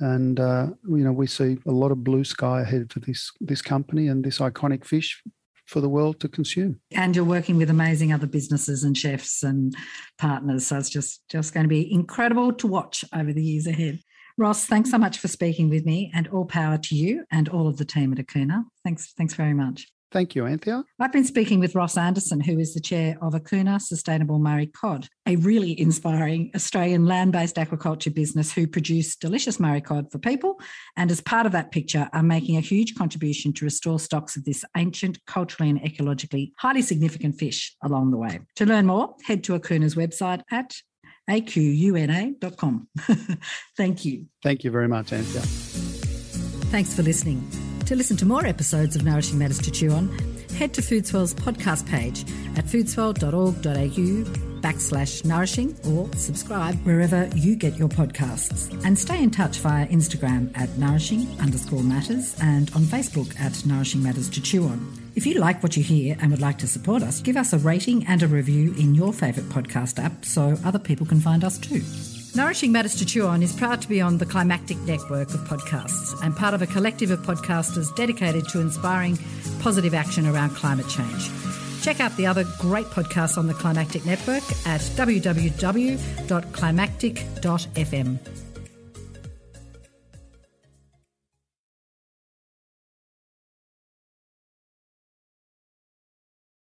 S1: And uh, you know, we see a lot of blue sky ahead for this this company and this iconic fish for the world to consume.
S2: And you're working with amazing other businesses and chefs and partners. So it's just, just going to be incredible to watch over the years ahead. Ross, thanks so much for speaking with me and all power to you and all of the team at AQUNA. Thanks, thanks very much.
S1: Thank you, Anthea.
S2: I've been speaking with Ross Anderson, who is the chair of AQUNA Sustainable Murray Cod, a really inspiring Australian land based aquaculture business who produce delicious Murray cod for people. And as part of that picture, are making a huge contribution to restore stocks of this ancient, culturally and ecologically highly significant fish along the way. To learn more, head to AQUNA's website at aquna.com. (laughs) Thank you.
S1: Thank you very much, Anthea.
S2: Thanks for listening. To listen to more episodes of Nourishing Matters to Chew On, head to Foodswell's podcast page at foodswell.org.au backslash nourishing or subscribe wherever you get your podcasts. And stay in touch via Instagram at nourishing underscore matters and on Facebook at nourishing matters to chew on. If you like what you hear and would like to support us, give us a rating and a review in your favourite podcast app so other people can find us too. Nourishing Matters to Chew On is proud to be on the Climactic network of podcasts and part of a collective of podcasters dedicated to inspiring positive action around climate change. Check out the other great podcasts on the Climactic Network at www.climactic.fm.